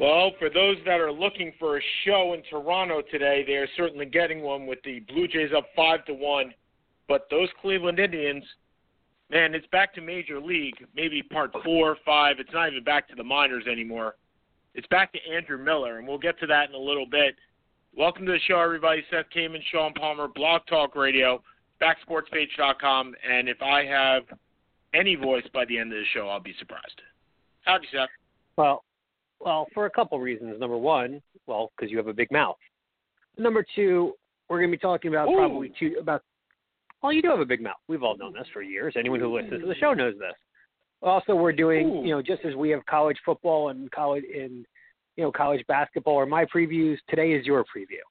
Well, for those that are looking for a show in Toronto today, they are certainly getting one with the Blue Jays up five to one. But those Cleveland Indians, man, it's back to Major League, maybe part four, five. It's not even back to the minors anymore. It's back to Andrew Miller, and we'll get to that in a little bit. Welcome to the show, everybody. Seth Kamen, Sean Palmer, Blog Talk Radio, backsportspage.com. And if I have any voice by the end of the show, I'll be surprised. Howdy, Seth. Well, well, for a couple reasons. Number one, well, because you have a big mouth. Number two, we're going to be talking about Ooh. probably two about. Well, you do have a big mouth. We've all known this for years. Anyone who listens to the show knows this. Also, we're doing, Ooh. you know, just as we have college football and college in, you know, college basketball or my previews. Today is your preview,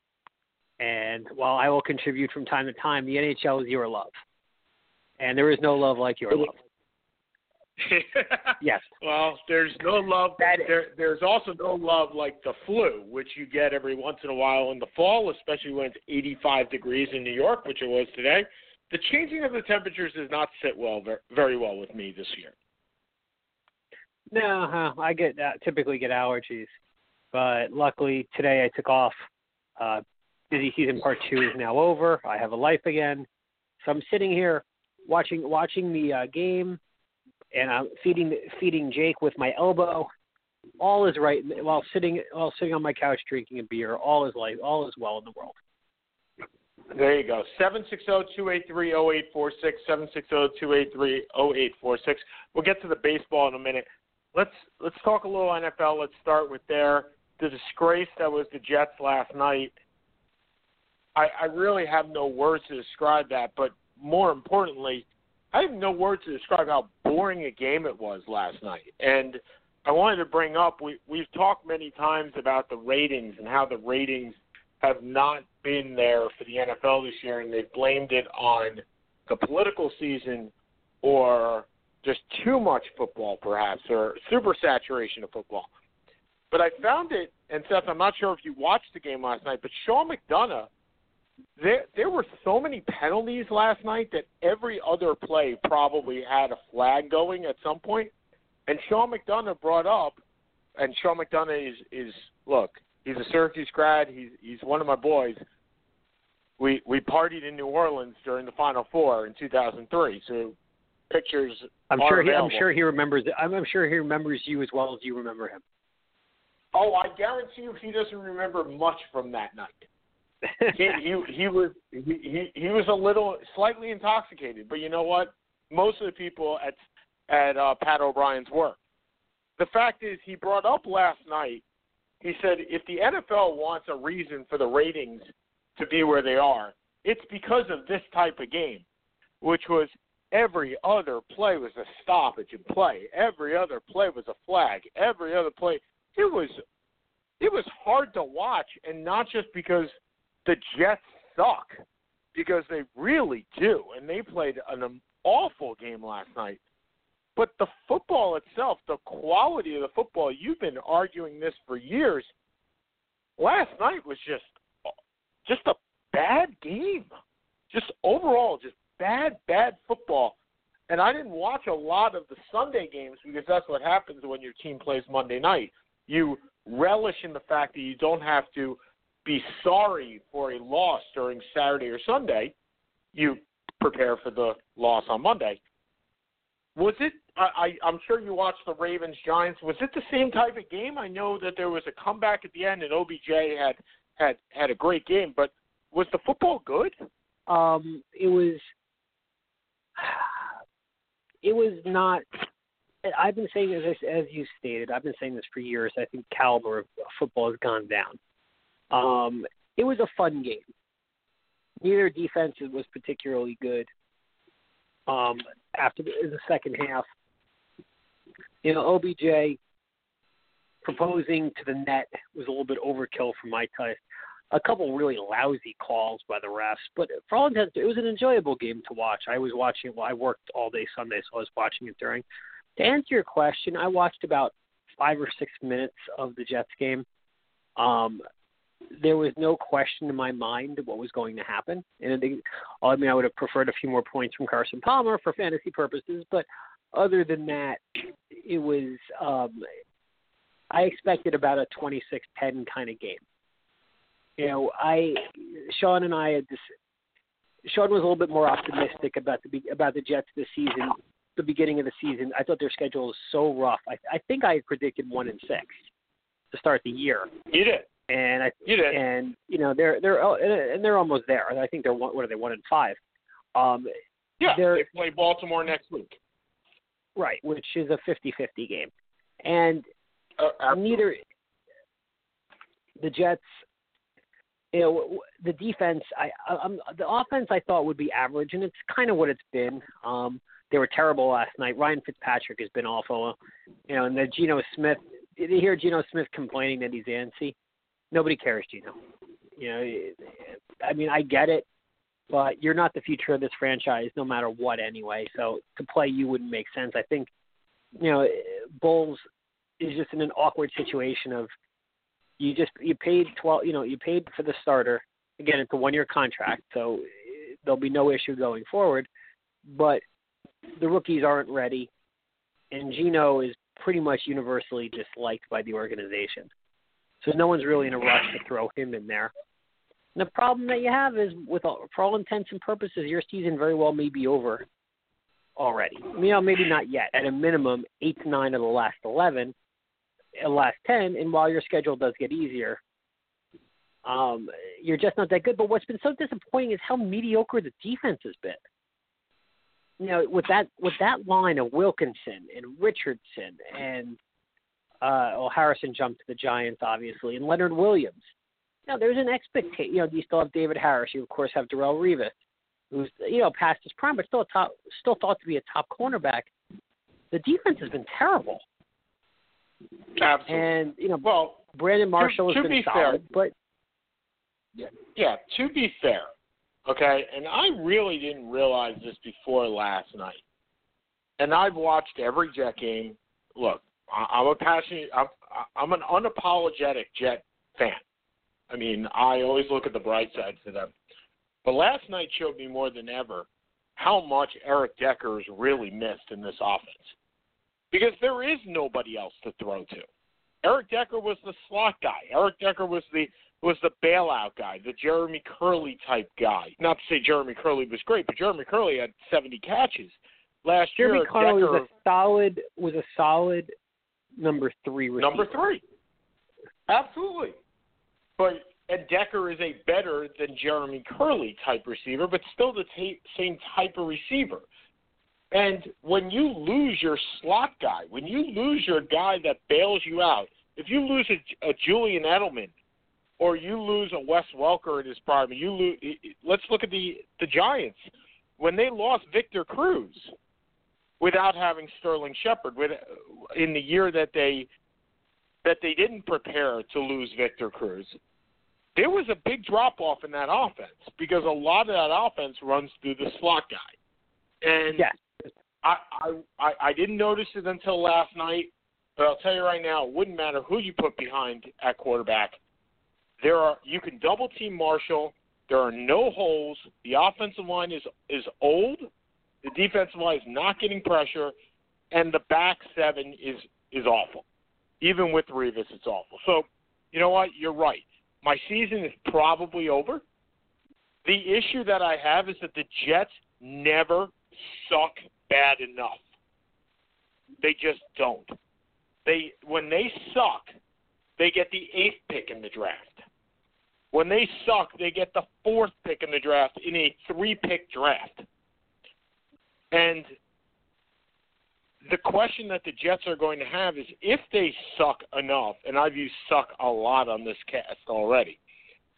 and while I will contribute from time to time, the NHL is your love, and there is no love like your love. Yes. Well, there's no love. That- there, there's also no love like the flu, which you get every once in a while in the fall, especially when it's 85 degrees in New York, which it was today. The changing of the temperatures does not sit well, ver- very well with me this year. No, huh, I get uh, typically get allergies, but luckily today I took off. Uh, busy season part two is now over. I have a life again, so I'm sitting here watching watching the uh, game, and I'm feeding feeding Jake with my elbow. All is right while sitting while sitting on my couch drinking a beer. All is life. All is well in the world. There you go. Seven six zero two eight three zero eight four six. Seven six zero two eight three zero eight four six. We'll get to the baseball in a minute. Let's let's talk a little NFL. Let's start with there the disgrace that was the Jets last night. I, I really have no words to describe that, but more importantly, I have no words to describe how boring a game it was last night. And I wanted to bring up we we've talked many times about the ratings and how the ratings have not been there for the NFL this year, and they've blamed it on the political season or just too much football, perhaps, or super saturation of football. But I found it, and Seth, I'm not sure if you watched the game last night, but Sean McDonough, there there were so many penalties last night that every other play probably had a flag going at some point. And Sean McDonough brought up, and Sean McDonough is is look, he's a Syracuse grad. He's he's one of my boys. We we partied in New Orleans during the Final Four in 2003. So pictures. I'm are sure he I'm sure he remembers. I'm, I'm sure he remembers you as well as you remember him. Oh, I guarantee you, he doesn't remember much from that night. He he he was he, he was a little slightly intoxicated, but you know what? Most of the people at at uh, Pat O'Brien's work. The fact is, he brought up last night. He said if the NFL wants a reason for the ratings to be where they are, it's because of this type of game, which was every other play was a stoppage and play. Every other play was a flag. Every other play, it was it was hard to watch, and not just because the Jets suck, because they really do, and they played an awful game last night. But the football itself, the quality of the football, you've been arguing this for years. Last night was just just a bad game. Just overall, just bad, bad football. And I didn't watch a lot of the Sunday games because that's what happens when your team plays Monday night. You relish in the fact that you don't have to be sorry for a loss during Saturday or Sunday. You prepare for the loss on Monday. Was it? I, I, I'm sure you watched the Ravens Giants. Was it the same type of game? I know that there was a comeback at the end, and OBJ had had had a great game. But was the football good? Um, it was. It was not. I've been saying as as you stated. I've been saying this for years. I think caliber of football has gone down. Um, it was a fun game. Neither defense was particularly good. Um, after the, the second half, You know, OBJ proposing to the net was a little bit overkill for my taste. A couple really lousy calls by the refs, but for all intents, it was an enjoyable game to watch. I was watching. It, well, I worked all day Sunday, so I was watching it during. To answer your question, I watched about five or six minutes of the Jets game. Um, there was no question in my mind what was going to happen. And I, think, I mean, I would have preferred a few more points from Carson Palmer for fantasy purposes, but other than that, it was. Um, I expected about a 26-10 kind of game. You know, I Sean and I had this. Sean was a little bit more optimistic about the about the Jets this season. The beginning of the season, I thought their schedule was so rough. I, I think I had predicted one and six to start the year. You did and I you did. and you know they're they're oh, and they're almost there. I think they're one, what are they one and five? Um, yeah, they play Baltimore next week. Right, which is a 50-50 game, and uh, neither the Jets. You know the defense. I, I'm the offense. I thought would be average, and it's kind of what it's been. Um, they were terrible last night. Ryan Fitzpatrick has been awful. You know, and the Geno Smith. Did you hear Geno Smith complaining that he's antsy? Nobody cares, Geno. You know, I mean, I get it, but you're not the future of this franchise, no matter what, anyway. So to play you wouldn't make sense. I think, you know, Bowles is just in an awkward situation of you just you paid twelve, you know, you paid for the starter. Again, it's a one-year contract, so there'll be no issue going forward. But the rookies aren't ready, and Geno is pretty much universally disliked by the organization. So no one's really in a rush to throw him in there. And the problem that you have is, with all, for all intents and purposes, your season very well may be over already. You know, maybe not yet. At a minimum, eight to nine of the last eleven, uh, last ten, and while your schedule does get easier, um, you're just not that good. But what's been so disappointing is how mediocre the defense has been. You know, with that with that line of Wilkerson and Richardson and uh, well, Harrison jumped to the Giants, obviously, and Leonard Williams. Now, there's an expectation. You know, you still have David Harris. You of course have Darrelle Revis, who's you know past his prime, but still a top, still thought to be a top cornerback. The defense has been terrible. Absolutely. And you know, well, Brandon Marshall to, to has been be solid, fair, but yeah, yeah. To be fair, okay, and I really didn't realize this before last night. And I've watched every Jet game. Look, I'm a passionate. I'm, I'm an unapologetic Jet fan. I mean, I always look at the bright side for them. But last night showed me more than ever how much Eric Decker is really missed in this offense. Because there is nobody else to throw to. Eric Decker was the slot guy. Eric Decker was the was the bailout guy, the Jeremy Kerley type guy. Not to say Jeremy Kerley was great, but Jeremy Kerley had 70 catches last Jeremy year. Kerley Decker, was a solid was a solid number three receiver. Number three. Absolutely. But and Decker is a better than Jeremy Kerley type receiver, but still the t- same type of receiver. And when you lose your slot guy, when you lose your guy that bails you out, if you lose a, a Julian Edelman or you lose a Wes Welker in his prime, you lose. Let's look at the the Giants when they lost Victor Cruz without having Sterling Shepard. With in the year that they that they didn't prepare to lose Victor Cruz, there was a big drop off in that offense because a lot of that offense runs through the slot guy. And yes. I, I I didn't notice it until last night, but I'll tell you right now, it wouldn't matter who you put behind at quarterback. There are you can double team Marshall. There are no holes. The offensive line is is old the defensive line is not getting pressure, and the back seven is is awful. Even with Revis, it's awful. So, you know what? You're right. My season is probably over. The issue that I have is that the Jets never suck bad enough. They just don't. They when they suck, they get the eighth pick in the draft. When they suck, they get the fourth pick in the draft in a three pick draft. And the question that the Jets are going to have is if they suck enough, and I've used suck a lot on this cast already,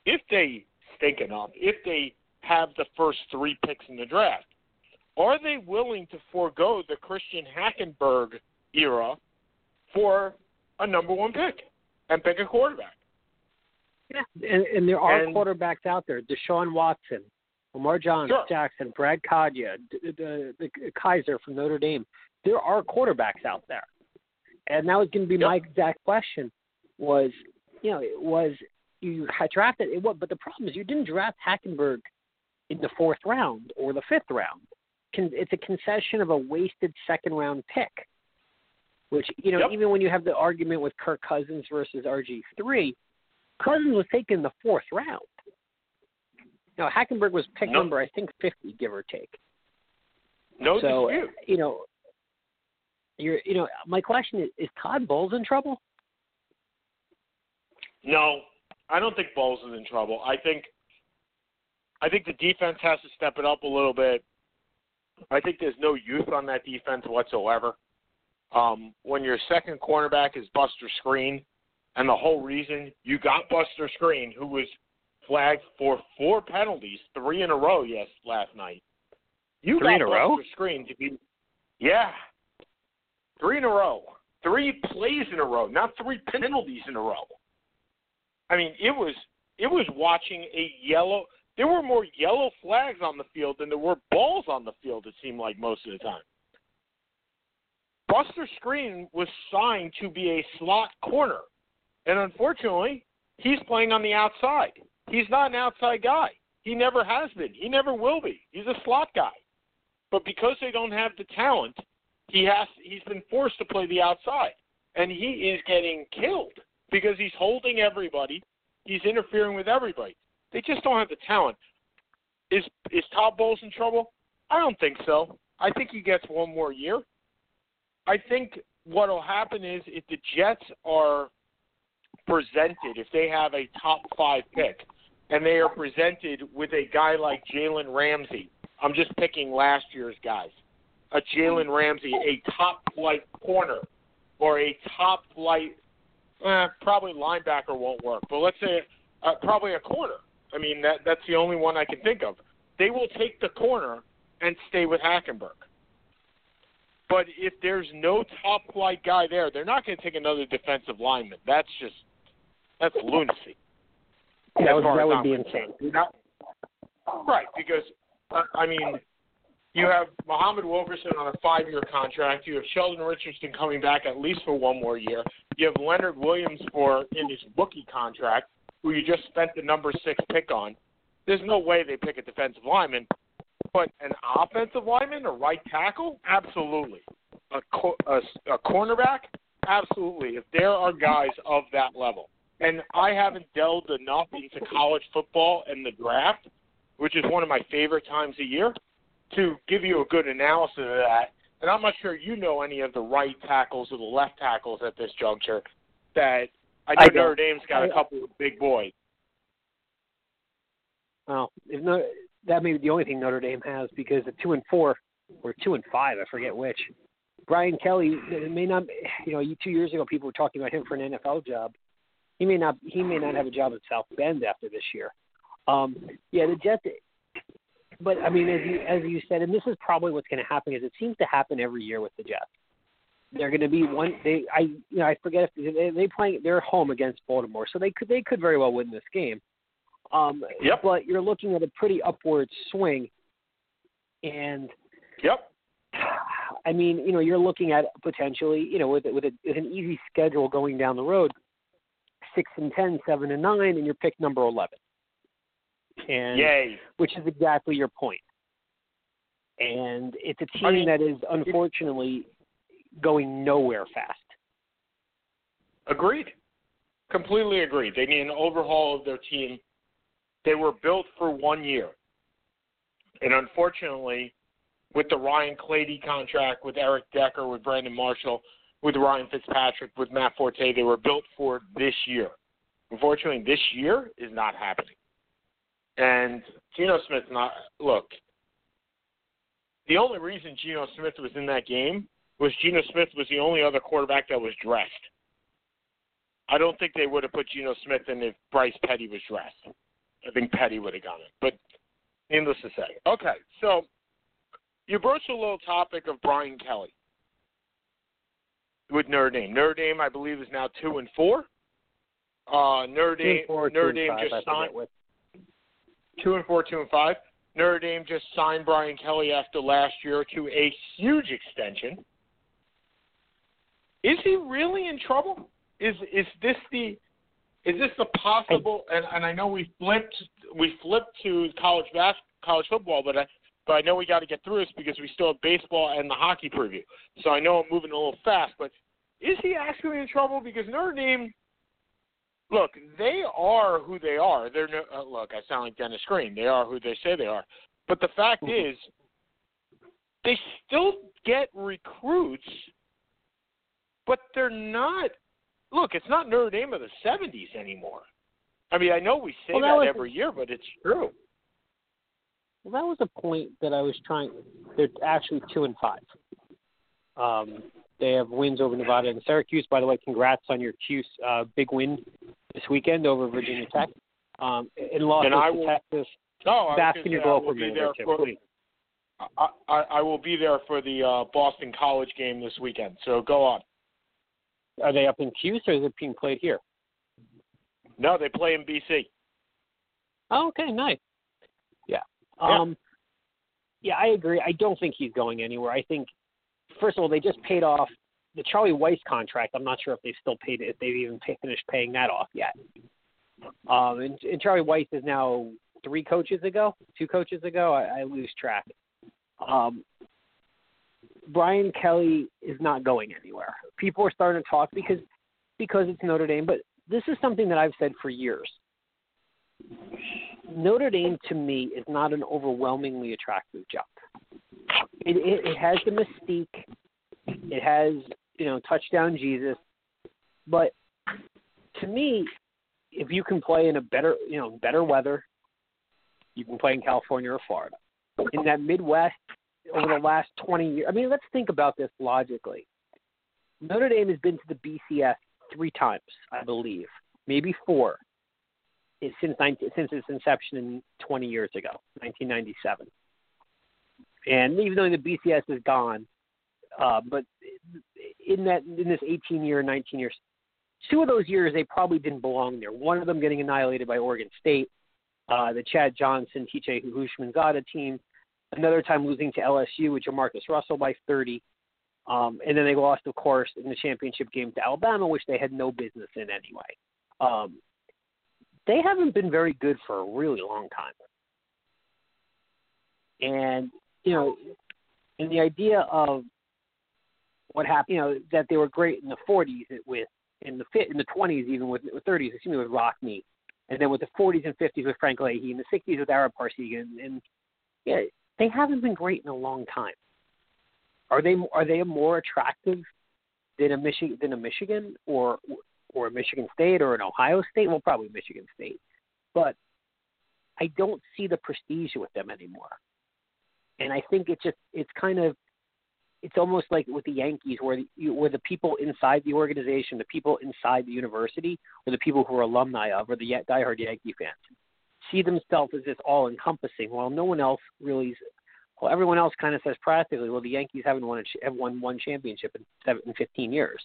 if they stink enough, if they have the first three picks in the draft, are they willing to forego the Christian Hackenberg era for a number one pick and pick a quarterback. Yeah, and, and there are And- quarterbacks out there: Deshaun Watson, Lamar John, Sure. Jackson, Brad Kaaya, the, the, the Kizer from Notre Dame. There are quarterbacks out there, and that was going to be my exact question: was you know it was you had drafted it? What? But the problem is you didn't draft Hackenberg in the fourth round or the fifth round. It's a concession of a wasted second round pick. Which you know, Yep. even when you have the argument with Kirk Cousins versus RG three, Cousins was taken in the fourth round. Now Hackenberg was pick No. number I think fifty, give or take. No so dispute. you know, you're you know, my question is: Is Todd Bowles in trouble? No, I don't think Bowles is in trouble. I think I think the defense has to step it up a little bit. I think there's no youth on that defense whatsoever. Um, when your second cornerback is Buster Skrine, and the whole reason you got Buster Skrine, who was flagged for four penalties, three in a row, yes, last night. You Three got in a Buster row? Skrine to be, yeah, three in a row, three plays in a row, not three penalties in a row. I mean, it was it was watching a yellow. There were more yellow flags on the field than there were balls on the field. It seemed like most of the time. Buster Skrine was signed to be a slot corner, and unfortunately, he's playing on the outside. He's not an outside guy. He never has been. He never will be. He's a slot guy. But because they don't have the talent, he has he's been forced to play the outside, and he is getting killed because he's holding everybody. He's interfering with everybody. They just don't have the talent. Is is Todd Bowles in trouble? I don't think so. I think he gets one more year. I think what will happen is if the Jets are presented, if they have a top five pick, and they are presented with a guy like Jalen Ramsey, I'm just picking last year's guys, a Jalen Ramsey, a top flight corner, or a top flight, eh, probably linebacker won't work, but let's say uh, probably a corner. I mean that that's the only one I can think of. They will take the corner and stay with Hackenberg. But if there's no top flight guy there, they're not going to take another defensive lineman. That's just that's lunacy. That as would far that would be insane. Not- right, because uh, I mean, you have Muhammad Wilkerson on a five-year contract. You have Sheldon Richardson coming back at least for one more year. You have Leonard Williams for in his rookie contract, who you just spent the number six pick on. There's no way they pick a defensive lineman, but an offensive lineman, a right tackle, absolutely. A, co- a, a cornerback, absolutely. If there are guys of that level, and I haven't delved enough into college football and the draft, which is one of my favorite times a year, to give you a good analysis of that. And I'm not sure you know any of the right tackles or the left tackles at this juncture. That I know I. Notre Dame's got a couple of big boys. Well, if no, that may be the only thing Notre Dame has because at two and four or two and five, I forget which. Brian Kelly it may not. You know, two years ago, people were talking about him for an NFL job. He may not. He may not have a job at South Bend after this year. Um, yeah, the Jets. But I mean, as you as you said, and this is probably what's going to happen is it seems to happen every year with the Jets. They're going to be one. They I you know I forget if they they playing they're home against Baltimore, so they could they could very well win this game. Um, Yep. But you're looking at a pretty upward swing, and Yep. I mean, you know, you're looking at potentially, you know, with with, a, with an easy schedule going down the road, six and ten, seven and nine, and you're pick number eleven. And Yay. which is exactly your point. And it's a team I mean, that is unfortunately going nowhere fast. Agreed. Completely agreed. They need an overhaul of their team. They were built for one year. And unfortunately, with the Ryan Clady contract, with Eric Decker, with Brandon Marshall, with Ryan Fitzpatrick, with Matt Forte, they were built for this year. Unfortunately, this year is not happening. And Geno Smith not look. The only reason Geno Smith was in that game was Geno Smith was the only other quarterback that was dressed. I don't think they would have put Geno Smith in if Bryce Petty was dressed. I think Petty would have gone in. But needless to say. Okay, so you broached a little topic of Brian Kelly. With Notre Dame. Notre Dame, I believe, is now two and four. Uh, Notre Dame, four, Notre Dame five, just signed two and four, two and five. Notre Dame just signed Brian Kelly after last year to a huge extension. Is he really in trouble? Is is this the is this the possible? And, and I know we flipped we flipped to college bas- college football, but I but I know we got to get through this because we still have baseball and the hockey preview. So I know I'm moving a little fast, but is he actually in trouble? Because Notre Dame, look, they are who they are. They're no, uh, look. I sound like Dennis Green. They are who they say they are. But the fact is, they still get recruits, but they're not. Look, it's not Notre Dame of the '70s anymore. I mean, I know we say Well, that that was- every year, but it's true. Well, that was a point that I was trying. They're actually two and five. Um, they have wins over Nevada and Syracuse. By the way, congrats on your Cuse uh, big win this weekend over Virginia Tech. Um, and lost And I to will- Texas. No, I was Bask gonna in your will for a be minute there or two, for- please. I, I, I will be there for the uh, Boston College game this weekend. So go on. Are they up in Cuse or is it being played here? No, they play in BC. Oh, okay, nice. Yeah. Yeah. Um yeah, I agree. I don't think he's going anywhere. I think first of all, they just paid off the Charlie Weis contract. I'm not sure if they've still paid it, if they've even pay, finished paying that off yet. Um and, and Charlie Weis is now three coaches ago, two coaches ago. I, I lose track. Um Brian Kelly is not going anywhere. People are starting to talk because because it's Notre Dame, but this is something that I've said for years. Notre Dame to me is not an overwhelmingly attractive job. It, it, it has the mystique. It has you know touchdown Jesus, but to me, if you can play in a better you know better weather, you can play in California or Florida. In that Midwest, over the last twenty years, I mean, let's think about this logically. Notre Dame has been to the BCS three times, I believe, maybe four it- since 19, since its inception in 20 years ago, 1997. And even though the BCS is gone, uh, but in that in this 18 year, 19 years, two of those years they probably didn't belong there. One of them getting annihilated by Oregon State, uh, the Chad Johnson, TJ Houshmandzadeh team. Another time losing to LSU with JaMarcus Russell by 30. Um, and then they lost, of course, in the championship game to Alabama, which they had no business in anyway. Um, they haven't been very good for a really long time. And, you know, and the idea of what happened, you know, that they were great in the 40s with, in the fit in the 20s, even with, with 30s, excuse me, with Rockne, and then with the 40s and 50s with Frank Leahy, and the 60s with Ara Parseghian, and yeah, they haven't been great in a long time. Are they are they more attractive than a Michigan than a Michigan or or Michigan State or an Ohio State? Well, probably Michigan State, but I don't see the prestige with them anymore. And I think it's just it's kind of it's almost like with the Yankees, where the, where the people inside the organization, the people inside the university, or the people who are alumni of, or the diehard Yankee fans, see themselves as this all-encompassing. While no one else really, well, everyone else kind of says practically, well, the Yankees haven't won a, have won one championship in seven, in 15 years,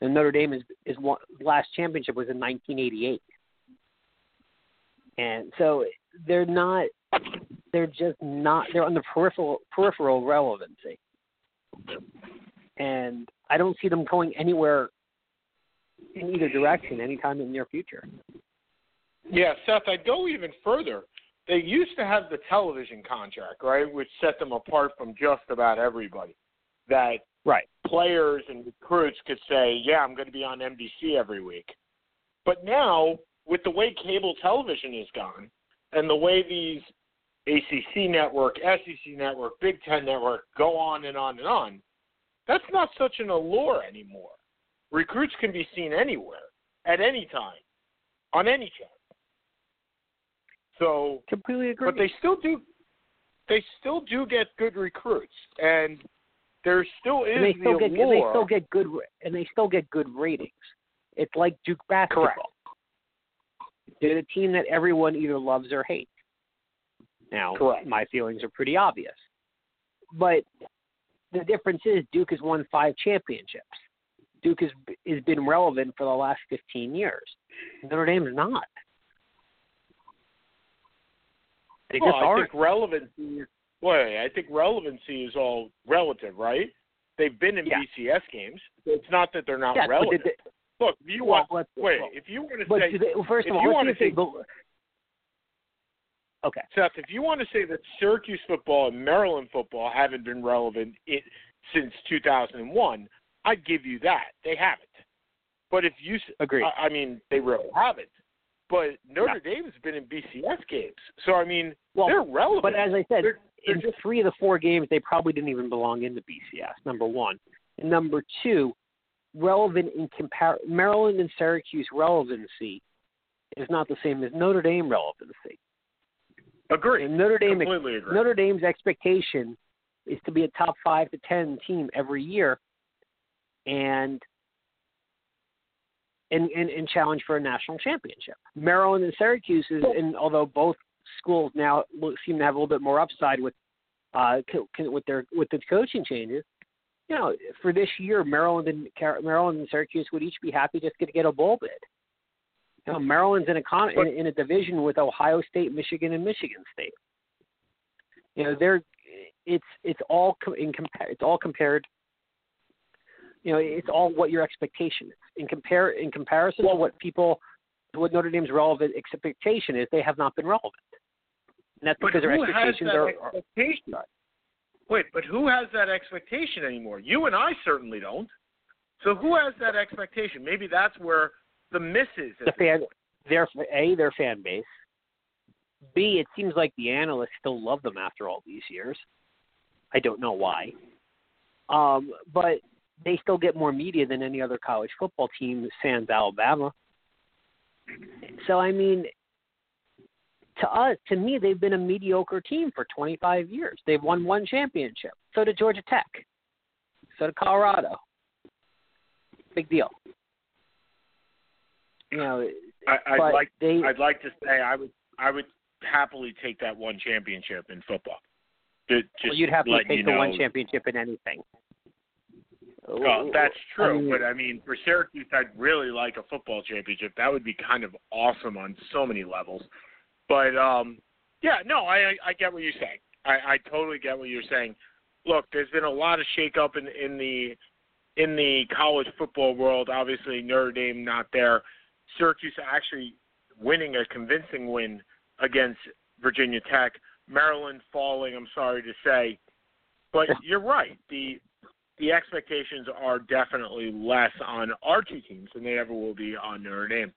and Notre Dame is is one, last championship was in 1988, and so they're not, they're just not, they're on the peripheral peripheral relevancy and I don't see them going anywhere in either direction anytime in the near future. Yeah, Seth, I'd go even further. They used to have the television contract, right, which set them apart from just about everybody. That Right. players and recruits could say, "Yeah, I'm going to be on NBC every week." But now, with the way cable television is gone, and the way these ACC network, SEC network, Big Ten network go on and on and on, that's not such an allure anymore. Recruits can be seen anywhere, at any time, on any channel. So Completely agree. but they still do they still do get good recruits and there still is and they still the get and they still get good and they still get good ratings. It's like Duke basketball. Correct. They're the team that everyone either loves or hates. Now, Correct. my feelings are pretty obvious, but the difference is Duke has won five championships. Duke has has been relevant for the last 15 years. Notre Dame's not. They well, just I aren't. think relevancy. Wait, I think relevancy is all relative, right? They've been in Yeah. BCS games. It's not that they're not but relevant. they- Look, if you well, want wait, well, if you want to say they, well, first of all, you wanna see say- Okay. Seth, if you want to say that Syracuse football and Maryland football haven't been relevant it, since 2001, I'd give you that. They haven't. But if you, Agreed. I, I mean, they really haven't. But Notre Dame's been in BCS games, so I mean, Well, they're relevant. But as I said, they're in three of the four games, they probably didn't even belong in the BCS. Number one, and number two, relevant in compar Maryland and Syracuse relevancy is not the same as Notre Dame relevancy. agree. And Notre Dame Completely agree. Notre Dame's expectation is to be a top five to ten team every year, and and and, and challenge for a national championship. Maryland and Syracuse is, and although both schools now seem to have a little bit more upside with uh with their with the coaching changes, you know, for this year, Maryland and Maryland and Syracuse would each be happy just to get a bowl bid. You know, Maryland's in a con- in, in a division with Ohio State, Michigan, and Michigan State. You know, they're it's it's all co- in compare it's all compared. You know, it's all what your expectation is in compare in comparison to what people to what Notre Dame's relevant expectation is. They have not been relevant, and that's But because their expectations are, are? Wait, but who has that expectation anymore? You and I certainly don't. So who has that expectation? Maybe that's where the miss is. the fan their a their fan base. B, it seems like the analysts still love them after all these years. I don't know why, um, but they still get more media than any other college football team, sans Alabama. So I mean, to us, to me, they've been a mediocre team for 25 years. They've won one championship. So did Georgia Tech. So did Colorado. Big deal. You know, I, I'd like they, I'd like to say I would I would happily take that one championship in football. Well, you'd have to take the know. one championship in anything. Well, that's true, I mean, but I mean, for Syracuse, I'd really like a football championship. That would be kind of awesome on so many levels. But um, yeah, no, I I get what you're saying. I, I totally get what you're saying. Look, there's been a lot of shakeup in in the in the college football world. Obviously, Notre Dame not there. Syracuse actually winning a convincing win against Virginia Tech. Maryland falling. I'm sorry to say, but you're right. The the expectations are definitely less on our two teams than they ever will be on Notre Dame.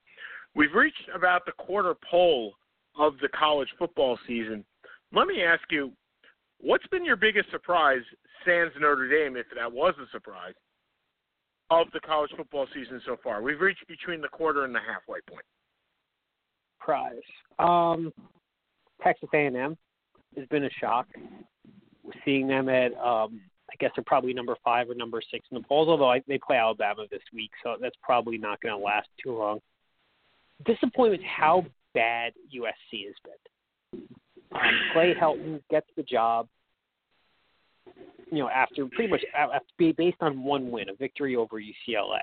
We've reached about the quarter pole of the college football season. Let me ask you, what's been your biggest surprise, sans Notre Dame, if that was a surprise, of the college football season so far? We've reached between the quarter and the halfway point. prize. Um, Texas A&M has been a shock. We're seeing them at, um, I guess they're probably number five or number six in the polls. Although I, they play Alabama this week, so that's probably not going to last too long. Disappointment how bad USC has been. Um, Clay Helton gets the job. You know, after pretty much after based on one win, a victory over UCLA.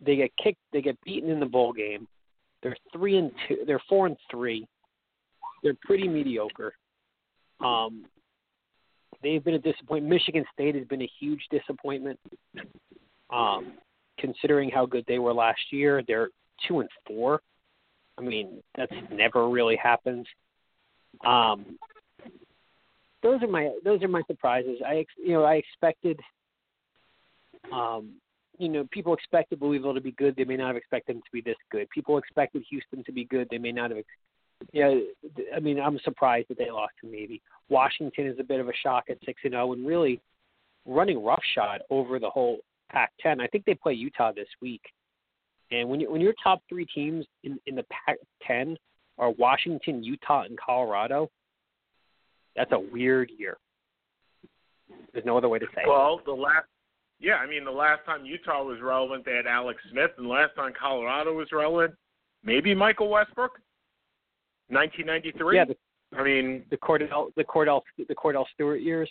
They get kicked. They get beaten in the bowl game. They're three and two. They're four and three. They're pretty mediocre. Um, they've been a disappointment. Michigan State has been a huge disappointment. Um, considering how good they were last year, they're two and four. I mean, that's never really happens. Um, those are my those are my surprises. I ex, you know I expected. Um, you know, people expected Louisville to be good. They may not have expected them to be this good. People expected Houston to be good. They may not have. Yeah, I mean, I'm surprised that they lost to Navy. Washington is a bit of a shock at six and zero, and really running roughshod over the whole Pac-10. I think they play Utah this week, and when you when your top three teams in in the Pac-10 are Washington, Utah, and Colorado, that's a weird year. There's no other way to say it. Well, the last, yeah, I mean, the last time Utah was relevant, they had Alex Smith, and the last time Colorado was relevant, maybe Michael Westbrook, 1993. Yeah, the, I mean, the Cordell the Cordell the Cordell Stewart years.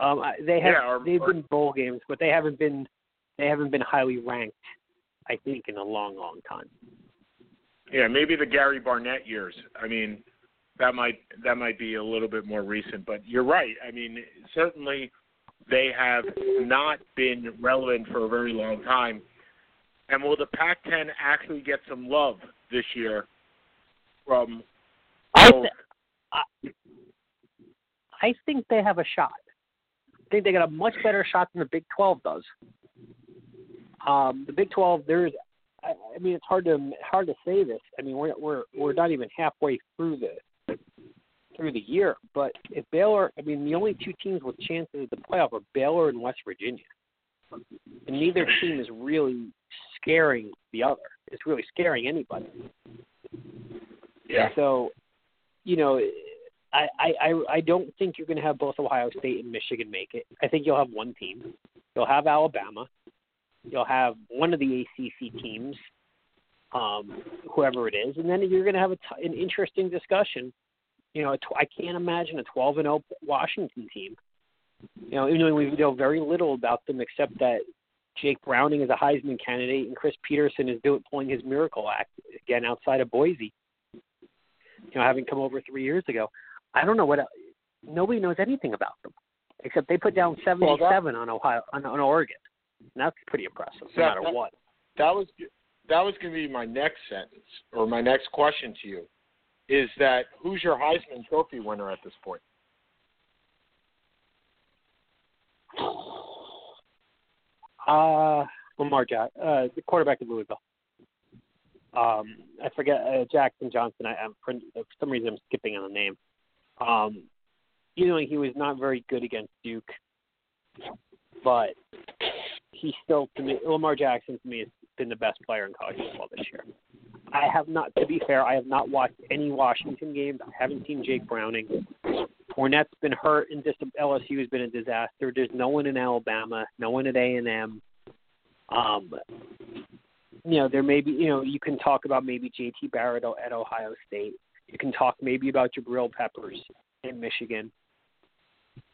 Um, they have Yeah, or- they've or- been bowl games, but they haven't been they haven't been highly ranked. I think in a long, long time. Yeah, maybe the Gary Barnett years. I mean, that might that might be a little bit more recent, but you're right. I mean, certainly they have not been relevant for a very long time. And will the Pac-10 actually get some love this year from I, th- I, I think they have a shot. I think they got a much better shot than the Big 12 does. Um, the Big 12, there's, I, I mean, it's hard to hard to say this. I mean, we're we're we're not even halfway through the through the year. But if Baylor, I mean, the only two teams with chances at the playoff are Baylor and West Virginia, and neither team is really scaring the other. It's really scaring anybody. Yeah. So, you know, I I I, I don't think you're going to have both Ohio State and Michigan make it. I think you'll have one team. You'll have Alabama. You'll have one of the ACC teams, um, whoever it is, and then you're going to have a t- an interesting discussion. You know, I can't imagine a 12 and 0 Washington team. You know, even though we know very little about them except that Jake Browning is a Heisman candidate and Chris Petersen is doing pulling his miracle act again outside of Boise. You know, having come over three years ago, I don't know what. Nobody knows anything about them except they put down 77 on Ohio on, on Oregon. That's pretty impressive, no So matter that- what. that was that was going to be my next sentence or my next question to you is that who's your Heisman Trophy winner at this point? Uh, Lamar Jack, uh, the quarterback of Louisville. Um, I forget uh, Jackson Johnson. I, I'm for some reason I'm skipping on the name. Um, you know, he was not very good against Duke, but he still to me Lamar Jackson to me has been the best player in college football this year. I have not, to be fair, I have not watched any Washington games. I haven't seen Jake Browning. Fournette's been hurt, and just LSU has been a disaster. There's no one in Alabama, no one at A and M. Um, you know, there may be, you know, you can talk about maybe JT Barrett at Ohio State. You can talk maybe about Jabril Peppers in Michigan.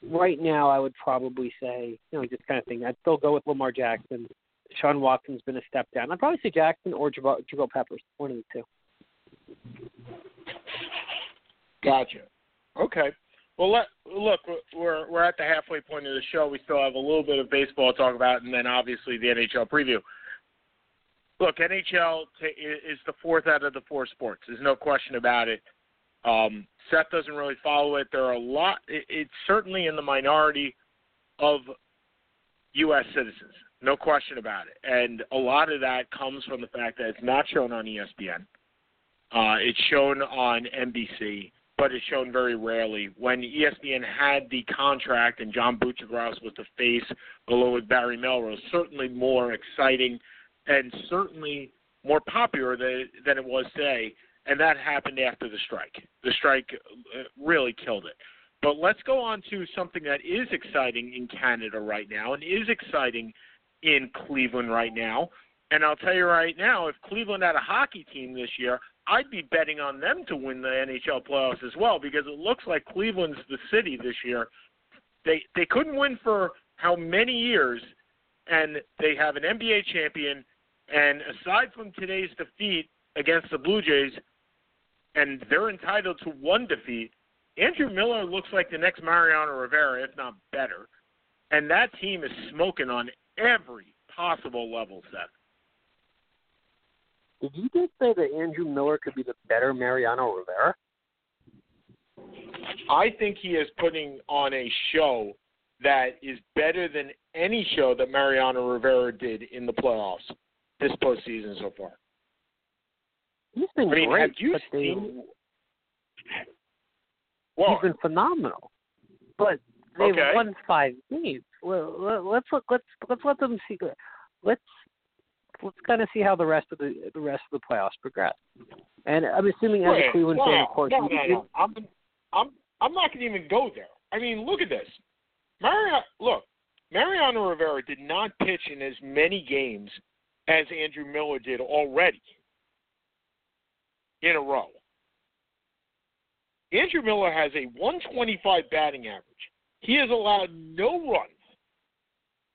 Right now, I would probably say, you know, just kind of thing. I'd still go with Lamar Jackson. Sean Watson's been a step down. I'd probably say Jackson or Jabril, Jabril Peppers, one of the two. Gotcha. Okay. Well, let look. We're we're at the halfway point of the show. We still have a little bit of baseball to talk about, and then obviously the NHL preview. Look, NHL t- is the fourth out of the four sports. There's no question about it. Um, Seth doesn't really follow it. There are a lot. It, it's certainly in the minority of U.S. citizens. No question about it. And a lot of that comes from the fact that it's not shown on ESPN. Uh, it's shown on NBC, but it's shown very rarely. When ESPN had the contract and John Buccigross was the face, along with Barry Melrose, certainly more exciting and certainly more popular than, than it was today. And that happened after the strike. The strike uh, really killed it. But let's go on to something that is exciting in Canada right now and is exciting in Cleveland right now. And I'll tell you right now, if Cleveland had a hockey team this year, I'd be betting on them to win the NHL playoffs as well because it looks like Cleveland's the city this year. They they couldn't win for how many years, and they have an NBA champion. And aside from today's defeat against the Blue Jays, and they're entitled to one defeat, Andrew Miller looks like the next Mariano Rivera, if not better. And that team is smoking on every possible level, Seth. Did you just say that Andrew Miller could be the better Mariano Rivera? I think he is putting on a show that is better than any show that Mariano Rivera did in the playoffs this postseason so far. He's been I mean, great. have you but they- Well, he's been phenomenal. But they've Okay. won five games. Well, let- let's look. Let's let's let them see. Let's let's kind of see how the rest of the the rest of the playoffs progress. And I'm assuming as a Cleveland no, fan, of course, no, no, no. I'm, I'm, I'm not going to even go there. I mean, look at this. Mariano, look, Mariano Rivera did not pitch in as many games as Andrew Miller did already in a row. Andrew Miller has a 125 batting average. He has allowed no runs,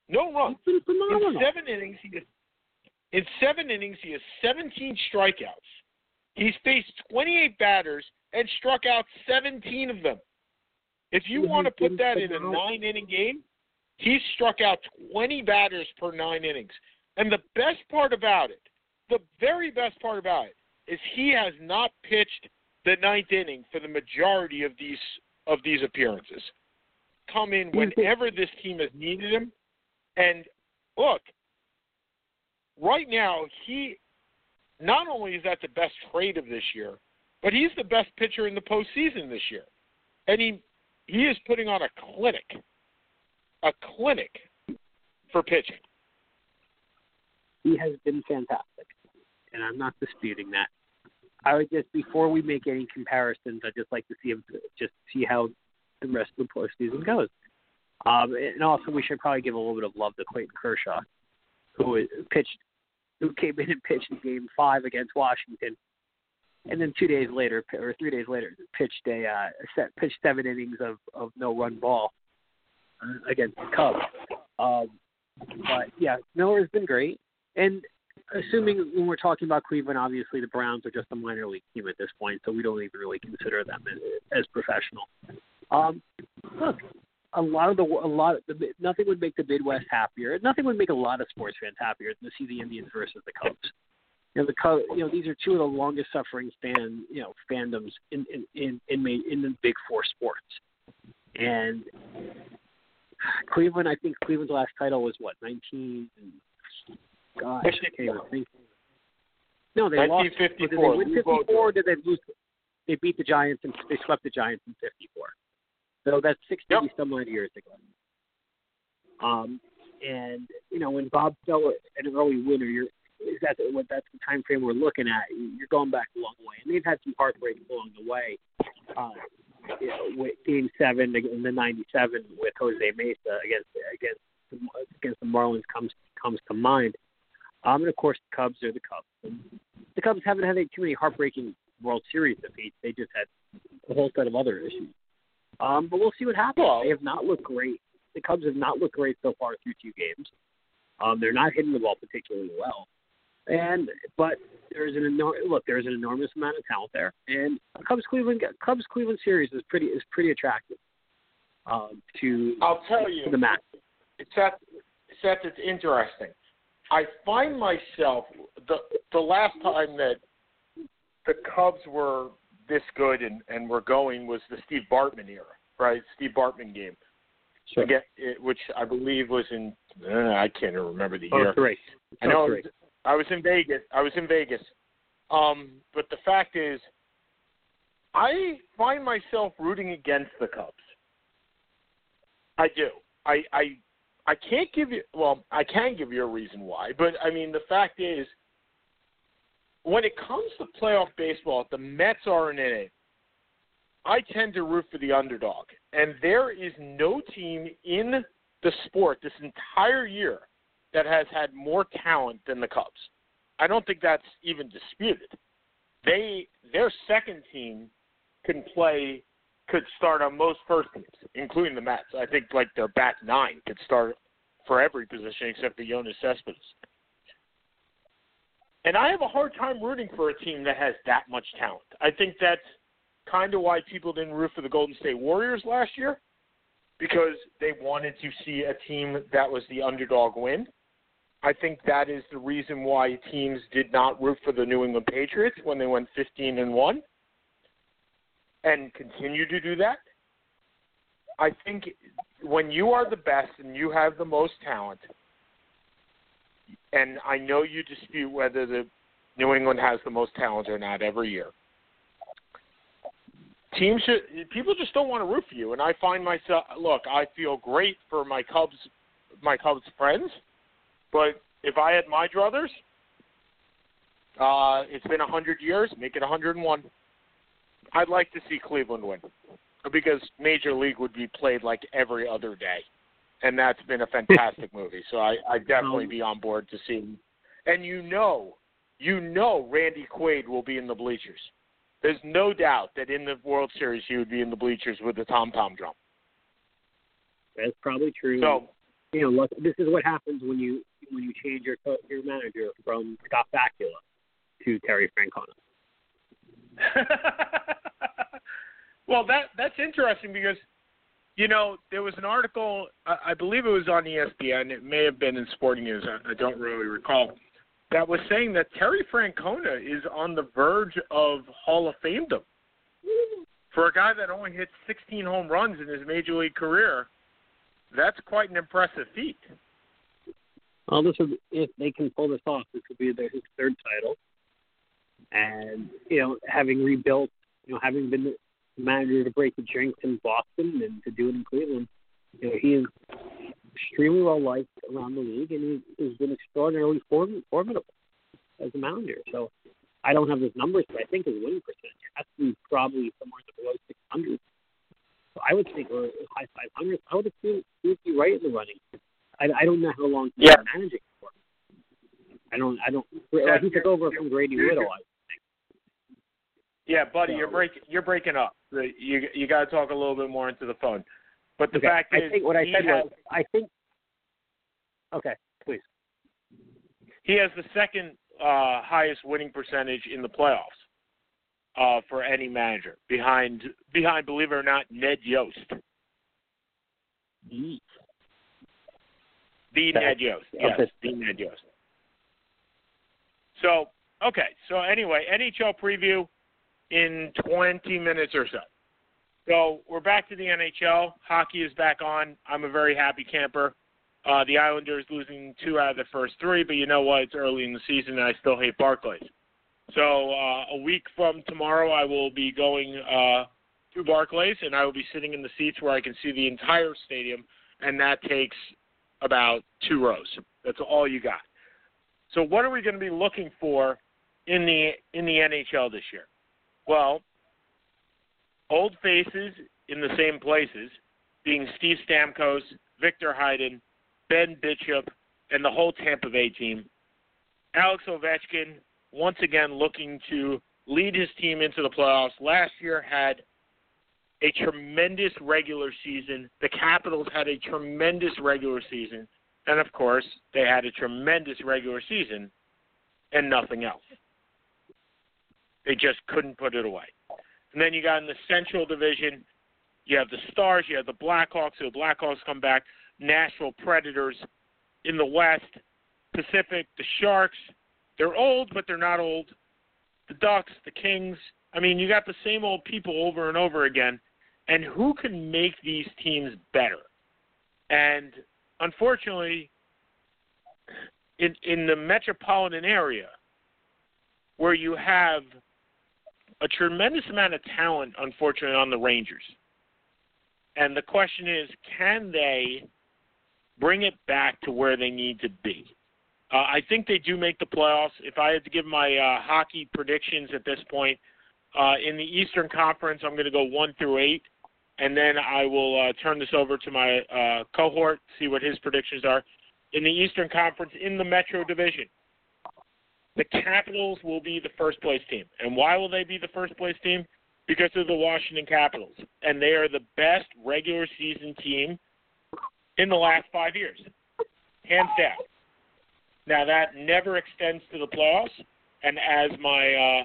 No runs. It's been phenomenal. In seven innings, he has, in seven innings he has 17 strikeouts. He's faced 28 batters and struck out 17 of them. If you want to put that in a nine inning game, he's struck out 20 batters per nine innings. And the best part about it, the very best part about it, is he has not pitched the ninth inning for the majority of these of these appearances. Come in whenever this team has needed him. And look, right now he not only is that the best trade of this year, but he's the best pitcher in the postseason this year. And he he is putting on a clinic. A clinic for pitching. he has been fantastic, and I'm not disputing that. I would just before we make any comparisons, I'd just like to see him just see how the rest of the postseason goes. Um, and also, we should probably give a little bit of love to Clayton Kershaw, who pitched, who came in and pitched in Game Five against Washington, and then two days later, or three days later, pitched a uh, set, pitched seven innings of of no run ball uh, against the Cubs. Um, but yeah, Miller's been great. And assuming when we're talking about Cleveland, obviously the Browns are just a minor league team at this point, so we don't even really consider them as, as professional. Um, look, a lot of the a lot of the, nothing would make the Midwest happier. Nothing would make a lot of sports fans happier than to see the Indians versus the Cubs. You know the. You know these are two of the longest suffering fan you know fandoms in in in in, in the big four sports, and Cleveland. I think Cleveland's last title was what nineteen. Gosh, I can't even. No, they lost. Did they win 54 or did they lose? They beat the Giants and they swept the Giants in 54. So that's 60 Yep. some odd years ago. Um, and you know when Bob Feller and early winner, you're is that what that's the time frame we're looking at? You're going back a long way, and they've had some heartbreaks along the way. Uh, you know, with Game Seven in the '97 with Jose Mesa against against the, against the Marlins comes comes to mind. Um, and of course, the Cubs are the Cubs. The Cubs haven't had too many heartbreaking World Series defeats. They just had a whole set of other issues. Um, but we'll see what happens. Well- they have not looked great. The Cubs have not looked great so far through two games. Um, they're not hitting the ball particularly well. And but there's an enor- look. There's an enormous amount of talent there, and Cubs Cleveland Cubs Cleveland series is pretty is pretty attractive. Um, to I'll tell you. to the match. it's that it's interesting. I find myself the the last time that the Cubs were this good and and were going was the Steve Bartman era, right? Steve Bartman game, Sure. Again, it, which I believe was in uh, I can't even remember the Oh, year. three. I know Oh, I three. was, I was in Vegas. I was in Vegas. Um, but the fact is, I find myself rooting against the Cubs. I do. I I I can't give you well, I can give you a reason why, but I mean the fact is when it comes to playoff baseball, if the Mets aren't in it. I tend to root for the underdog. And there is no team in the sport this entire year that has had more talent than the Cubs. I don't think that's even disputed. They their second team can play could start on most first teams, including the Mets. I think like their back nine could start for every position except for Yoenis Cespedes. And I have a hard time rooting for a team that has that much talent. I think that's kind of why people didn't root for the Golden State Warriors last year because they wanted to see a team that was the underdog win. I think that is the reason why teams did not root for the New England Patriots when they went 15 and 1 and continue to do that. I think when you are the best and you have the most talent, and I know you dispute whether the New England has the most talent or not every year. Teams should people just don't want to root for you, and I find myself look. I feel great for my Cubs, my Cubs friends, but if I had my druthers, uh, it's been a hundred years. Make it a hundred and one. I'd like to see Cleveland win because Major League would be played like every other day, and that's been a fantastic movie. So I I definitely um, be on board to see. And you know, you know, Randy Quaid will be in the bleachers. There's no doubt that in the World Series he would be in the bleachers with the tom tom drum. That's probably true. So you know, look, this is what happens when you when you change your co- your manager from Scott Bakula to Terry Francona. well, that that's interesting because you know there was an article I, I believe it was on ESPN. It may have been in Sporting News. I, I don't really recall. That was saying that Terry Francona is on the verge of Hall of Famedom for a guy that only hit 16 home runs in his major league career. That's quite an impressive feat. Well, this would if they can pull this off, this would be their his third title. And you know, having rebuilt, you know, having been manager to break the jinx in Boston and to do it in Cleveland, you know, he is extremely well liked around the league, and he has been extraordinarily form, formidable as a manager. So I don't have those numbers, but I think his winning percentage has to be probably somewhere in the below 600. So I would think we're high 500s. I would assume he would be right in the running. I, I don't know how long he's yeah. been managing for. I don't. I don't. Well, he took over from Grady Little. I. Yeah, buddy, So- you're breaking you're breaking up. You you got to talk a little bit more into the phone. But the Okay, fact I is, think what I said has, was, I think. Okay, please. he has the second uh, highest winning percentage in the playoffs uh, for any manager, behind behind, believe it or not, Ned Yost, the. Ned Yost, yes, Okay. the Ned Yost. So okay, so anyway, NHL preview in 20 minutes or so. So we're back to the NHL. Hockey is back on. I'm a very happy camper. Uh, the Islanders losing two out of the first three, but you know what? It's early in the season, and I still hate Barclays. So uh, a week from tomorrow, I will be going uh, to Barclays, and I will be sitting in the seats where I can see the entire stadium, and that takes about two rows. That's all you got. So what are we going to be looking for in the in the NHL this year? Well, old faces in the same places, being Steve Stamkos, Victor Hedman, Ben Bishop, and the whole Tampa Bay team. Alex Ovechkin once again looking to lead his team into the playoffs. Last year had a tremendous regular season. The Capitals had a tremendous regular season. And of course, they had a tremendous regular season and nothing else. They just couldn't put it away. And then you got in the Central Division, you have the Stars, you have the Blackhawks, so the Blackhawks come back, Nashville Predators in the West, Pacific, the Sharks. They're old, but they're not old. The Ducks, the Kings. I mean, you got the same old people over and over again. And who can make these teams better? And unfortunately, in in the metropolitan area, where you have a tremendous amount of talent, unfortunately, on the Rangers. And the question is, can they bring it back to where they need to be? Uh, I think they do make the playoffs. If I had to give my uh, hockey predictions at this point, uh, in the Eastern Conference, I'm going to go one through eight, and then I will uh, turn this over to my uh, cohort, see what his predictions are. In the Eastern Conference, in the Metro Division, the Capitals will be the first place team. And why will they be the first place team? Because of the Washington Capitals. And they are the best regular season team in the last five years. Hands down. Now that never extends to the playoffs. And as my uh,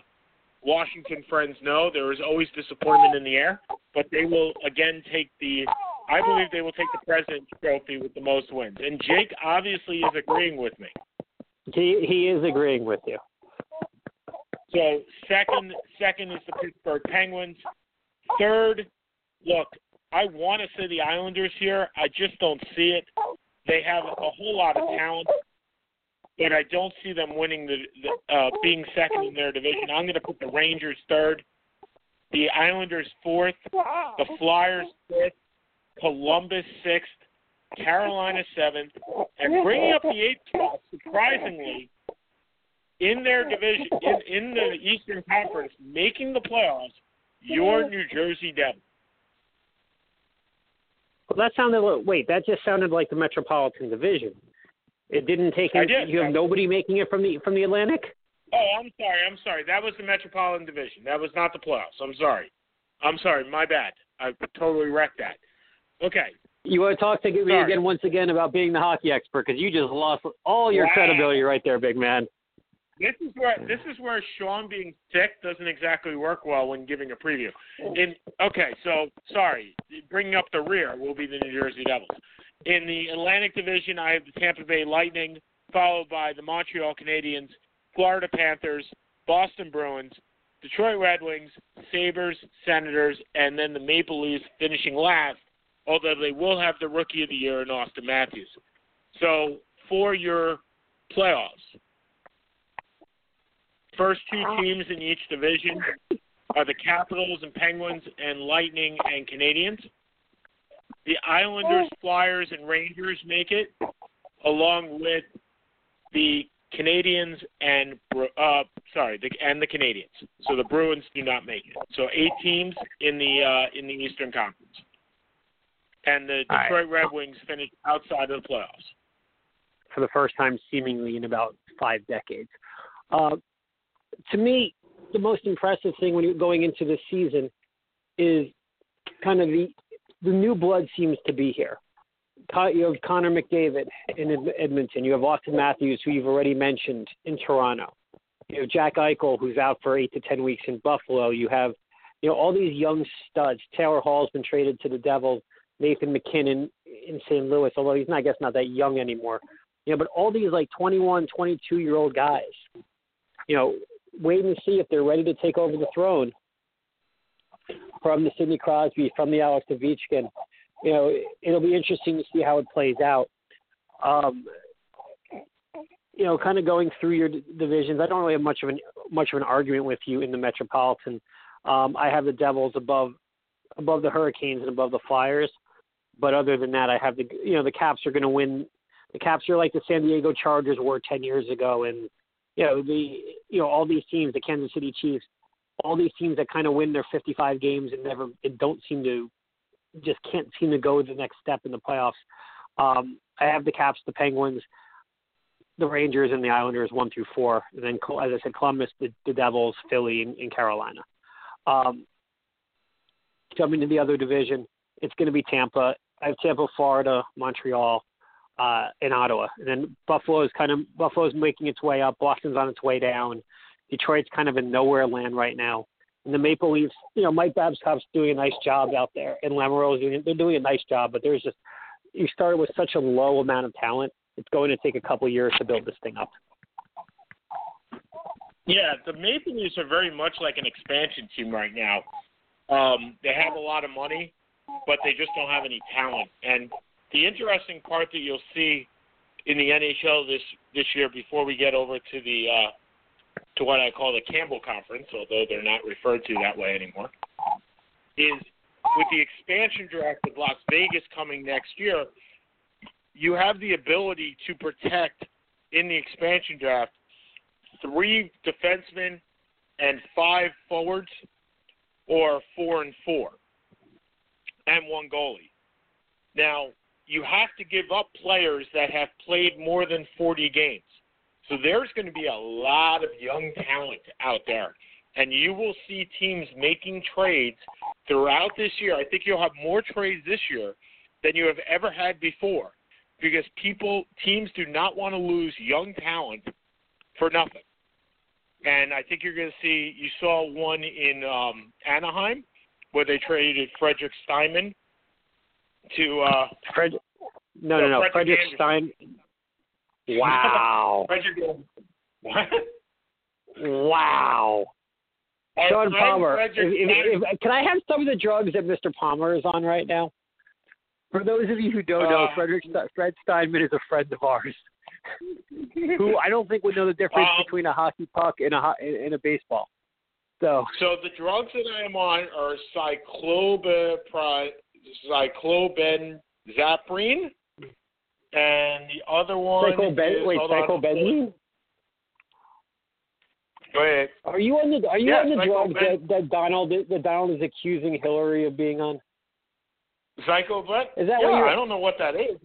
Washington friends know, there is always disappointment in the air. But they will again take the I believe they will take the President's Trophy with the most wins. And Jake obviously is agreeing with me. He he is agreeing with you. So second, second is the Pittsburgh Penguins. Third, look, I want to say the Islanders here. I just don't see it. They have a whole lot of talent, but I don't see them winning the, the uh, being second in their division. I'm going to put the Rangers third, the Islanders fourth, the Flyers fifth, Columbus sixth, Carolina seventh, and bringing up the eighth spot, surprisingly, in their division, in, in the Eastern Conference, making the playoffs, your New Jersey Devils. Well, that sounded. Wait, that just sounded like the Metropolitan Division. It didn't take. In- did. You have nobody making it from the from the Atlantic. Oh, I'm sorry. I'm sorry. That was the Metropolitan Division. That was not the playoffs. I'm sorry. I'm sorry. My bad. I totally wrecked that. Okay. You want to talk to me again once again about being the hockey expert because you just lost all your Wow. credibility right there, big man. This is where this is where Sean being sick doesn't exactly work well when giving a preview. In okay, so sorry, bringing up the rear will be the New Jersey Devils. In the Atlantic Division, I have the Tampa Bay Lightning, followed by the Montreal Canadiens, Florida Panthers, Boston Bruins, Detroit Red Wings, Sabres, Senators, and then the Maple Leafs finishing last. Although they will have the Rookie of the Year in Auston Matthews. So for your playoffs, First two teams in each division are the Capitals and Penguins and Lightning and Canadiens. The Islanders, Flyers, and Rangers make it, along with the Canadiens and uh, sorry, the, and the Canadiens. So the Bruins do not make it. So eight teams in the uh, in the Eastern Conference, and the All right. Detroit Red Wings finished outside of the playoffs. for the first time seemingly in about five decades. Uh, to me, the most impressive thing when you're going into this season is kind of the the new blood seems to be here. You have Connor McDavid in Edmonton. You have Auston Matthews, who you've already mentioned in Toronto. You have Jack Eichel, who's out for eight to ten weeks in Buffalo. You have, you know, all these young studs. Taylor Hall's been traded to the Devils. Nathan MacKinnon in St. Louis, although he's not, I guess, not that young anymore. You know, but all these like 21, 22 year old guys, you know, waiting to see if they're ready to take over the throne from the Sidney Crosby, from the Alex Ovechkin. You know, it'll be interesting to see how it plays out. Um, you know, kind of going through your divisions. I don't really have much of an much of an argument with you in the Metropolitan. Um, I have the Devils above above the Hurricanes and above the Flyers. But other than that, I have the you know the Caps are going to win. The Caps are like the San Diego Chargers were ten years ago, and you know the you know all these teams, the Kansas City Chiefs, all these teams that kind of win their 55 games and never and don't seem to just can't seem to go the next step in the playoffs. Um, I have the Caps, the Penguins, the Rangers, and the Islanders one through four, and then as I said, Columbus, the, the Devils, Philly, and, and Carolina. Um, jumping to the other division, it's going to be Tampa. I have Tampa, Florida, Montreal, uh, and Ottawa. And then Buffalo's kind of Buffalo's making its way up. Boston's on its way down. Detroit's kind of in nowhere land right now. And the Maple Leafs, you know, Mike Babcock's doing a nice job out there, and Lamoriello's doing they're doing a nice job. But there's just you started with such a low amount of talent. It's going to take a couple years to build this thing up. Yeah, the Maple Leafs are very much like an expansion team right now. Um, they have a lot of money, but they just don't have any talent. And the interesting part that you'll see in the NHL this this year, before we get over to the uh, to what I call the Campbell Conference, although they're not referred to that way anymore, is with the expansion draft of Las Vegas coming next year, you have the ability to protect in the expansion draft three defensemen and five forwards, or four and four, and one goalie. Now, you have to give up players that have played more than 40 games. So there's going to be a lot of young talent out there. And you will see teams making trades throughout this year. I think you'll have more trades this year than you have ever had before because people teams do not want to lose young talent for nothing. And I think you're going to see. You saw one in um, Anaheim where they traded Frederick Steinman to uh, Fred, no, no, No, no, Frederick Frederick Stein. Wow, Frederick. What? wow. Sean I'm Palmer. If, Frederick if, if, can I have some of the drugs that Mr. Palmer is on right now? For those of you who don't know, Uh, Frederick Ste- Fred Steinman is a friend of ours, who I don't think would know the difference Um, between a hockey puck and a ho- and and a baseball. So So the drugs that I am on are cyclopra, cyclobenzaprine, and the other one Psychoben- is wait, psychobenzene? Go ahead. Are you on the Are you Yeah, on the drugs that, that Donald that Donald is accusing Hillary of being on? Psychoben? Is that yeah, what you're- I don't know what that is.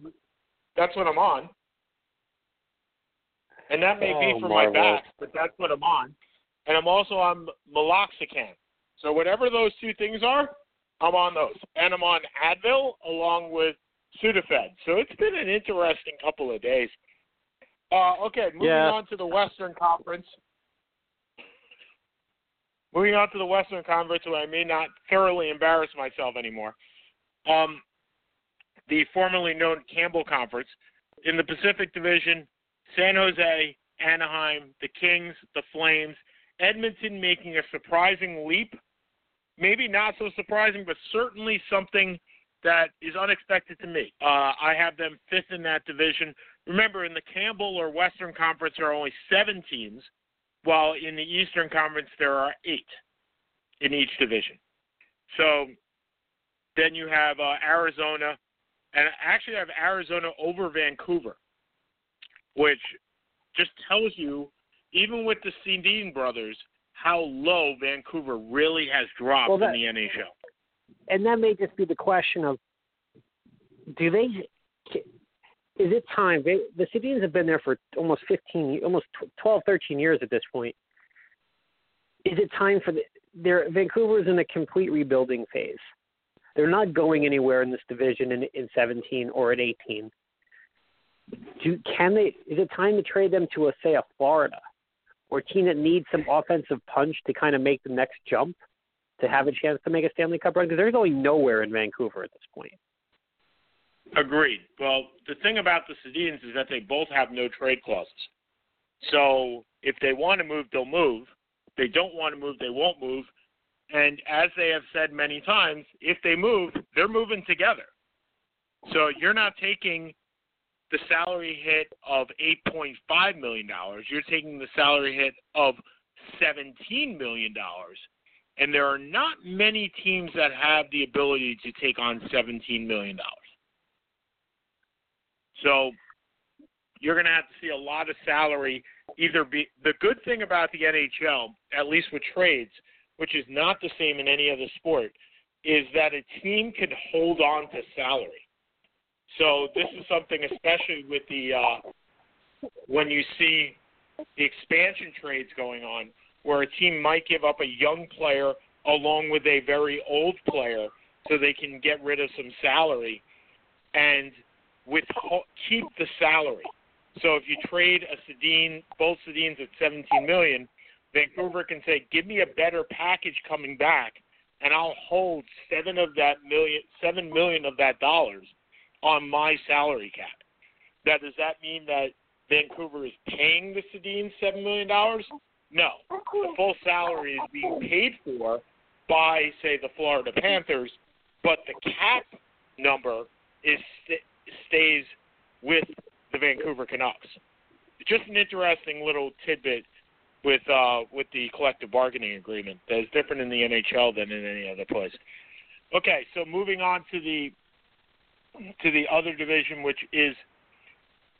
That's what I'm on. And that may Oh, be for my marvelous. back, but that's what I'm on. And I'm also on meloxicam. So whatever those two things are, I'm on those. And I'm on Advil along with Sudafed. So it's been an interesting couple of days. Uh, okay, moving Yeah. on to the Western Conference. Moving on to the Western Conference, where I may not thoroughly embarrass myself anymore. Um, the formerly known Campbell Conference. In the Pacific Division, San Jose, Anaheim, the Kings, the Flames, Edmonton making a surprising leap. Maybe not so surprising, but certainly something that is unexpected to me. Uh, I have them fifth in that division. Remember, in the Campbell or Western Conference, there are only seven teams, while in the Eastern Conference, there are eight in each division. So then you have uh, Arizona, and actually I have Arizona over Vancouver, which just tells you, even with the Sedin brothers, how low Vancouver really has dropped Well, that- in the NHL. and that may just be the question of do they is it time? They, the Sedins have been there for almost 15 almost 12 13 years at this point. Is it time for the their Vancouver's in a complete rebuilding phase. They're not going anywhere in this division in, in 17 or at 18 do can they is it time to trade them to a say a Florida or team that needs some offensive punch to kind of make the next jump to have a chance to make a Stanley Cup run because there's going nowhere in Vancouver at this point. Agreed. Well, the thing about the Sedins is that they both have no trade clauses. So if they want to move, they'll move. If they don't want to move, they won't move. And as they have said many times, if they move, they're moving together. So you're not taking the salary hit of $8.5 million. You're taking the salary hit of $17 million. And there are not many teams that have the ability to take on $17 million. So you're going to have to see a lot of salary either be the good thing about the NHL, at least with trades, which is not the same in any other sport, is that a team can hold on to salary. So this is something, especially with the uh, when you see the expansion trades going on, where a team might give up a young player along with a very old player so they can get rid of some salary and with keep the salary. So if you trade a Sedin, both Sedins at 17 million, Vancouver can say, "Give me a better package coming back, and I'll hold seven of that million, seven million of that dollars on my salary cap." Now, does that mean that Vancouver is paying the Sedin seven million dollars? No, the full salary is being paid for by, say, the Florida Panthers, but the cap number is stays with the Vancouver Canucks. Just an interesting little tidbit with uh, with the collective bargaining agreement that is different in the NHL than in any other place. Okay, so moving on to the to the other division, which is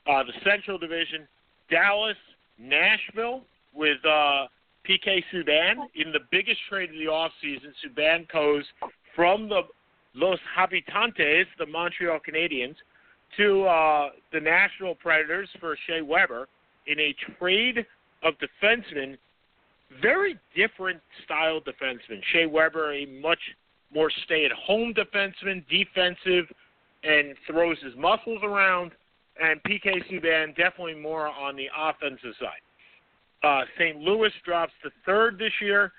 uh, the Central Division, Dallas, Nashville, with uh, PK Subban in the biggest trade of the offseason. Subban goes from the Los Habitantes, the Montreal Canadiens, to uh, the Nashville Predators for Shea Weber in a trade of defensemen, very different style defenseman. Shea Weber, a much more stay-at-home defenseman, defensive, and throws his muscles around. And PK Subban definitely more on the offensive side. Uh, St. Louis drops to third this year.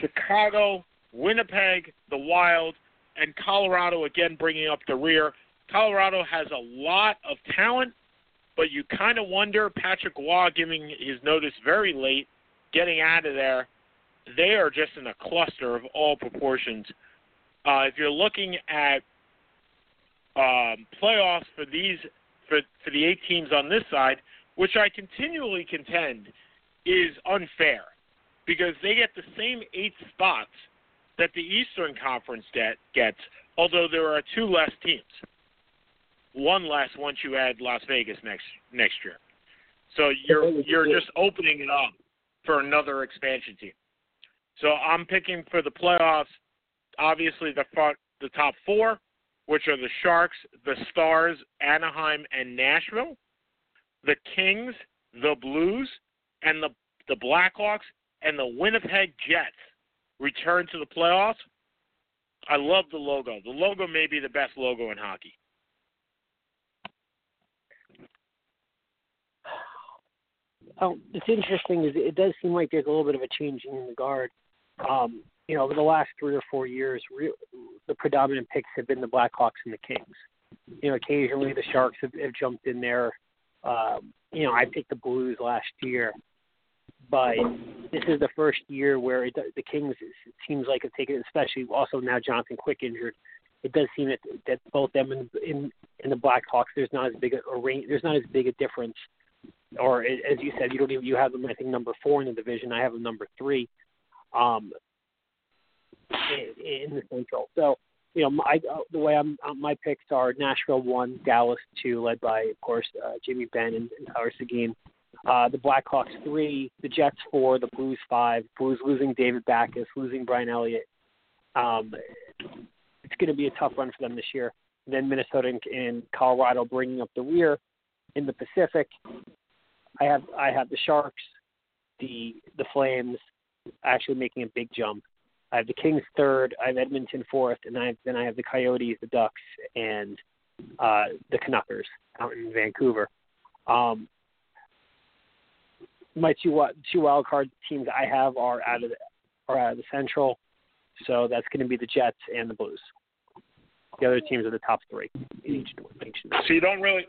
Chicago, Winnipeg, the Wild, and Colorado again bringing up the rear. Colorado has a lot of talent, but you kind of wonder Patrick Roy giving his notice very late, getting out of there. They are just in a cluster of all proportions. Uh, if you're looking at um, playoffs for these for for the eight teams on this side, which I continually contend is unfair because they get the same eight spots that the Eastern Conference get, gets, although there are two less teams. One less once you add Las Vegas next next year. So you're you're just opening it up for another expansion team. So I'm picking for the playoffs. Obviously, the front, the top four, which are the Sharks, the Stars, Anaheim, and Nashville, the Kings, the Blues, and the, the Blackhawks, and the Winnipeg Jets return to the playoffs. I love the logo. The logo may be the best logo in hockey. Oh, it's interesting. Is it does seem like there's a little bit of a change in the guard um, you know, over the last three or four years, re- the predominant picks have been the Blackhawks and the Kings. You know, occasionally the Sharks have, have jumped in there. Um, you know, I picked the Blues last year, but this is the first year where it, the Kings it seems like have taken, especially also now Jonathan Quick injured. It does seem that that both them and in in the Blackhawks, there's not as big a, a range, there's not as big a difference. Or as you said, you don't even you have them I think number four in the division. I have them number three. Um, in, in the Central. So, you know, my, uh, the way I'm, uh, my picks are Nashville one, Dallas two, led by of course uh, Jimmy Benn and, and Tyler Seguin. Uh, the Blackhawks three, the Jets four, the Blues five. Blues losing David Backes, losing Brian Elliott. Um, it's going to be a tough run for them this year. Then Minnesota and, and Colorado bringing up the rear in the Pacific. I have I have the Sharks, the the Flames, actually making a big jump. I have the Kings third. I have Edmonton fourth, and I have, then I have the Coyotes, the Ducks, and uh, the Canuckers out in Vancouver. Um, my two two wild card teams I have are out of the, are out of the Central, so that's going to be the Jets and the Blues. The other teams are the top three in each, each So you don't really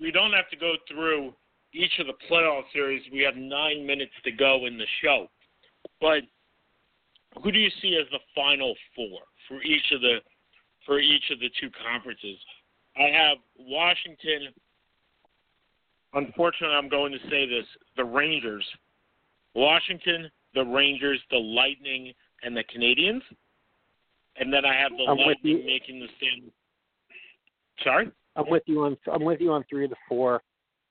we don't have to go through each of the playoff series. We have nine minutes to go in the show, but who do you see as the final four for each of the for each of the two conferences? I have Washington. Unfortunately, I'm going to say this: the Rangers, Washington, the Rangers, the Lightning, and the Canadiens. And then I have the I'm Lightning making the stand. Sorry. I'm with you on I'm with you on three of the four.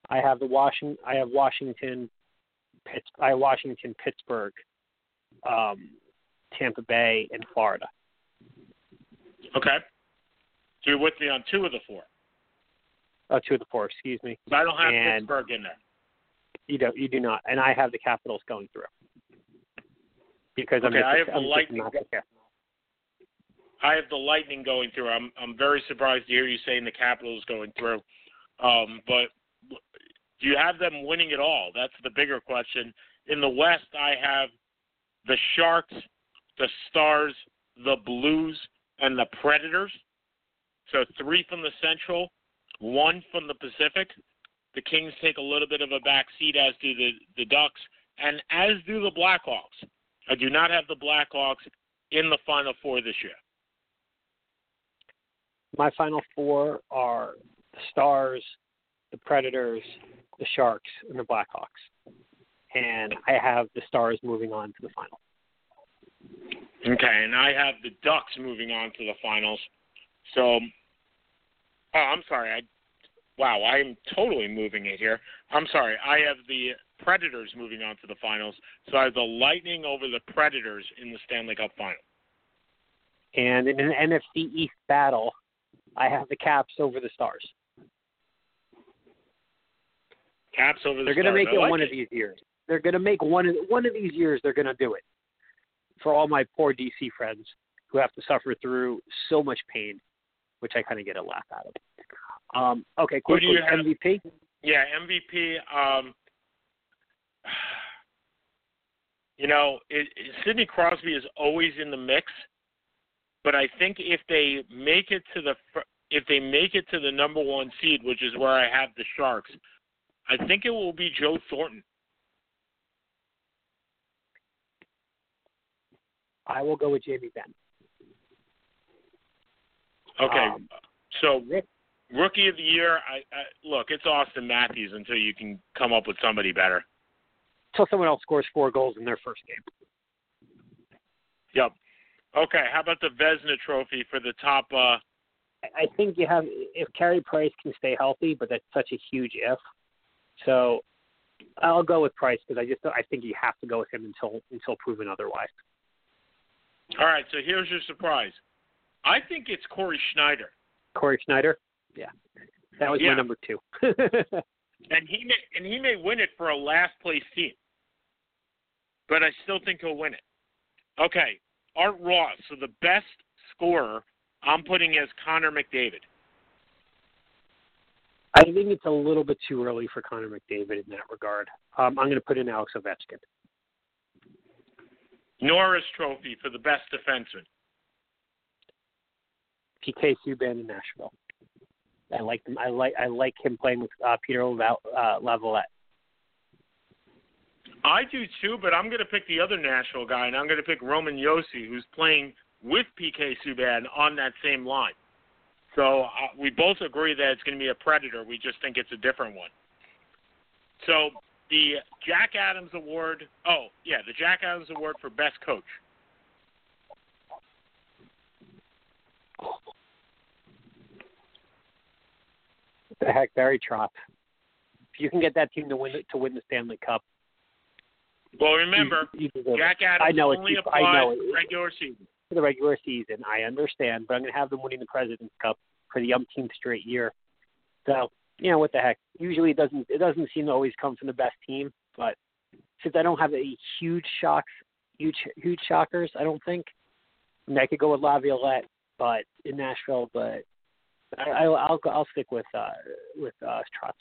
I have the Washington. I have Washington. Pitts, I have Washington, Pittsburgh, um, Tampa Bay, and Florida. Okay. So you're with me on two of the four. Oh, two of the four. Excuse me. But I don't have and Pittsburgh in there. You don't. You do not. And I have the Capitals going through because I'm. Okay, I have the I'm Lightning. I have the Lightning going through. I'm I'm very surprised to hear you saying the Capitals going through. Um, but do you have them winning it all? That's the bigger question. In the West, I have the Sharks, the Stars, the Blues, and the Predators. So three from the Central, one from the Pacific. The Kings take a little bit of a back seat, as do the, the Ducks, and as do the Blackhawks. I do not have the Blackhawks in the Final Four this year. My Final Four are the Stars, the Predators, the Sharks, and the Blackhawks. And I have the Stars moving on to the final. Okay, and I have the Ducks moving on to the finals. So, oh, I'm sorry. I wow, I am totally moving it here. I'm sorry. I have the Predators moving on to the finals. So I have the Lightning over the Predators in the Stanley Cup final. And in an NFC East battle, I have the Caps over the Stars. Caps over the They're going to make it like one it. of these years. They're going to make one of one of these years. They're going to do it. For all my poor DC friends who have to suffer through so much pain, which I kind of get a laugh out of. Um, okay, Who quickly, do you have? MVP. Yeah, MVP. Um, you know, it, it, Sidney Crosby is always in the mix, but I think if they make it to the if they make it to the number one seed, which is where I have the Sharks, I think it will be Joe Thornton. I will go with Jamie Benn. Okay, Um, so rookie of the year. I, I look, it's Auston Matthews until you can come up with somebody better. Until someone else scores four goals in their first game. Yep. Okay, how about the Vezina Trophy for the top? Uh, I think you have if Carey Price can stay healthy, but that's such a huge if. So I'll go with Price because I just I think you have to go with him until until proven otherwise. All right, so here's your surprise. I think it's Cory Schneider. Cory Schneider, yeah, that was Yeah. my number two. and he may and he may win it for a last place team. But I still think he'll win it. Okay, Art Ross. So the best scorer I'm putting as Connor McDavid. I think it's a little bit too early for Connor McDavid in that regard. Um, I'm going to put in Alex Ovechkin. Norris Trophy for the best defenseman. PK Subban in Nashville. I like him. I like I like him playing with uh, Peter Laval, uh, Laviolette. I do too, but I'm going to pick the other Nashville guy, and I'm going to pick Roman Josi, who's playing with PK Subban on that same line. So uh, we both agree that it's going to be a predator. We just think it's a different one. So the Jack Adams Award. Oh, yeah, the Jack Adams Award for Best Coach. What the heck, Barry Trotz. If you can get that team to win to win the Stanley Cup. Well, remember, you, you Jack Adams I know only applies I know it. regular season. For the regular season, I understand, but I'm going to have them winning the President's Cup for the umpteenth straight year. So, you know what the heck? Usually, it doesn't it doesn't seem to always come from the best team, but since I don't have a huge shocks, huge huge shockers, I don't think. I, mean, I could go with Laviolette, but in Nashville, but I, I, I'll I'll stick with uh with uh Trotz.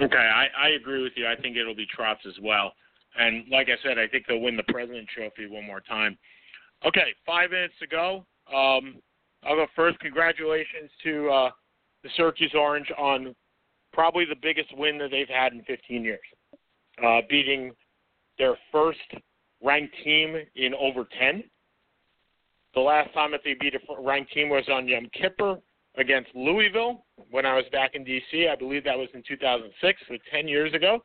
Okay, I, I agree with you. I think it'll be Trotz as well. And like I said, I think they'll win the President Trophy one more time. Okay, five minutes to go. Um, I'll go first. Congratulations to uh, the Syracuse Orange on probably the biggest win that they've had in 15 years, uh, beating their first ranked team in over 10. The last time that they beat a ranked team was on Yom Kippur against Louisville when I was back in D.C. I believe that was in 2006, so 10 years ago.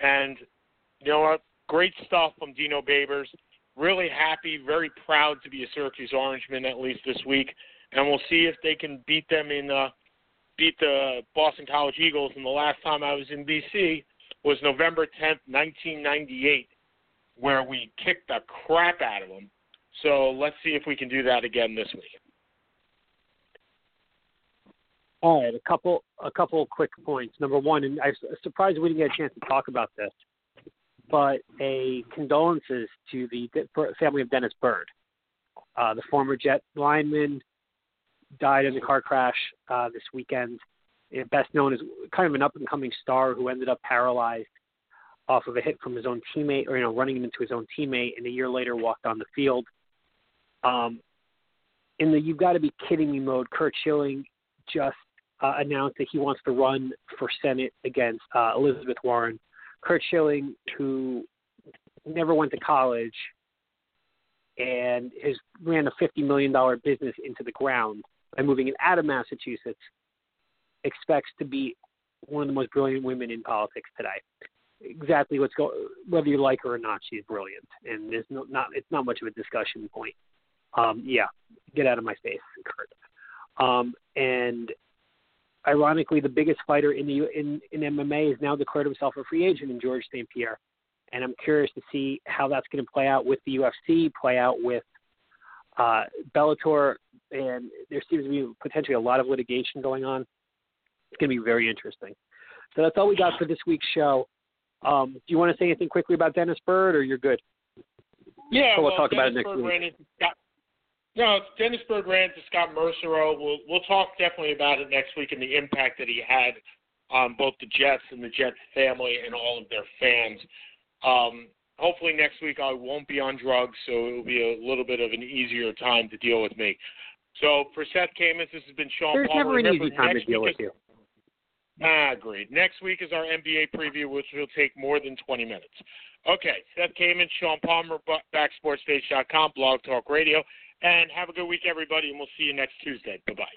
And you know what? Great stuff from Dino Babers. Really happy, very proud to be a Syracuse Orangeman at least this week, and we'll see if they can beat them in uh, beat the Boston College Eagles. And the last time I was in D.C. was November 10th, 1998, where we kicked the crap out of them. So let's see if we can do that again this week. All right, a couple a couple quick points. Number one, and I'm surprised we didn't get a chance to talk about this, but a condolences to the family of Dennis Byrd, uh, the former Jet lineman, died in a car crash uh, this weekend. Best known as kind of an up and coming star who ended up paralyzed off of a hit from his own teammate, or you know, running into his own teammate, and a year later walked on the field. Um, in the "You've got to be kidding me" mode, Curt Schilling just uh, announced that he wants to run for Senate against uh, Elizabeth Warren. Curt Schilling, who never went to college and has ran a $50 million business into the ground by moving it out of Massachusetts, expects to be one of the most brilliant women in politics today. Exactly what's going, whether you like her or not, she's brilliant, and there's no, not it's not much of a discussion point. Um, yeah, get out of my face, Curt. Um, and ironically, the biggest fighter in the in, in MMA has now declared himself a free agent in Georges St. Pierre, and I'm curious to see how that's going to play out with the UFC, play out with uh, Bellator, and there seems to be potentially a lot of litigation going on. It's going to be very interesting. So that's all we got for this week's show. Um, do you want to say anything quickly about Dennis Byrd, or you're good? Yeah, so we'll, well, talk Dennis about it next Byrd week. Scott, no, Dennis Byrd ran to Scott Mercereau. We'll we'll talk definitely about it next week and the impact that he had on both the Jets and the Jets family and all of their fans. Um, hopefully next week I won't be on drugs, so it will be a little bit of an easier time to deal with me. So for Seth Kamens, this has been Sean There's Palmer. never an Remember, easy time to next deal week with is- you. Ah, agreed. Next week is our NBA preview, which will take more than 20 minutes. Okay, Seth Kamen, Sean Palmer, backsportstage.com, Blog Talk Radio, and have a good week, everybody, and we'll see you next Tuesday. Bye bye.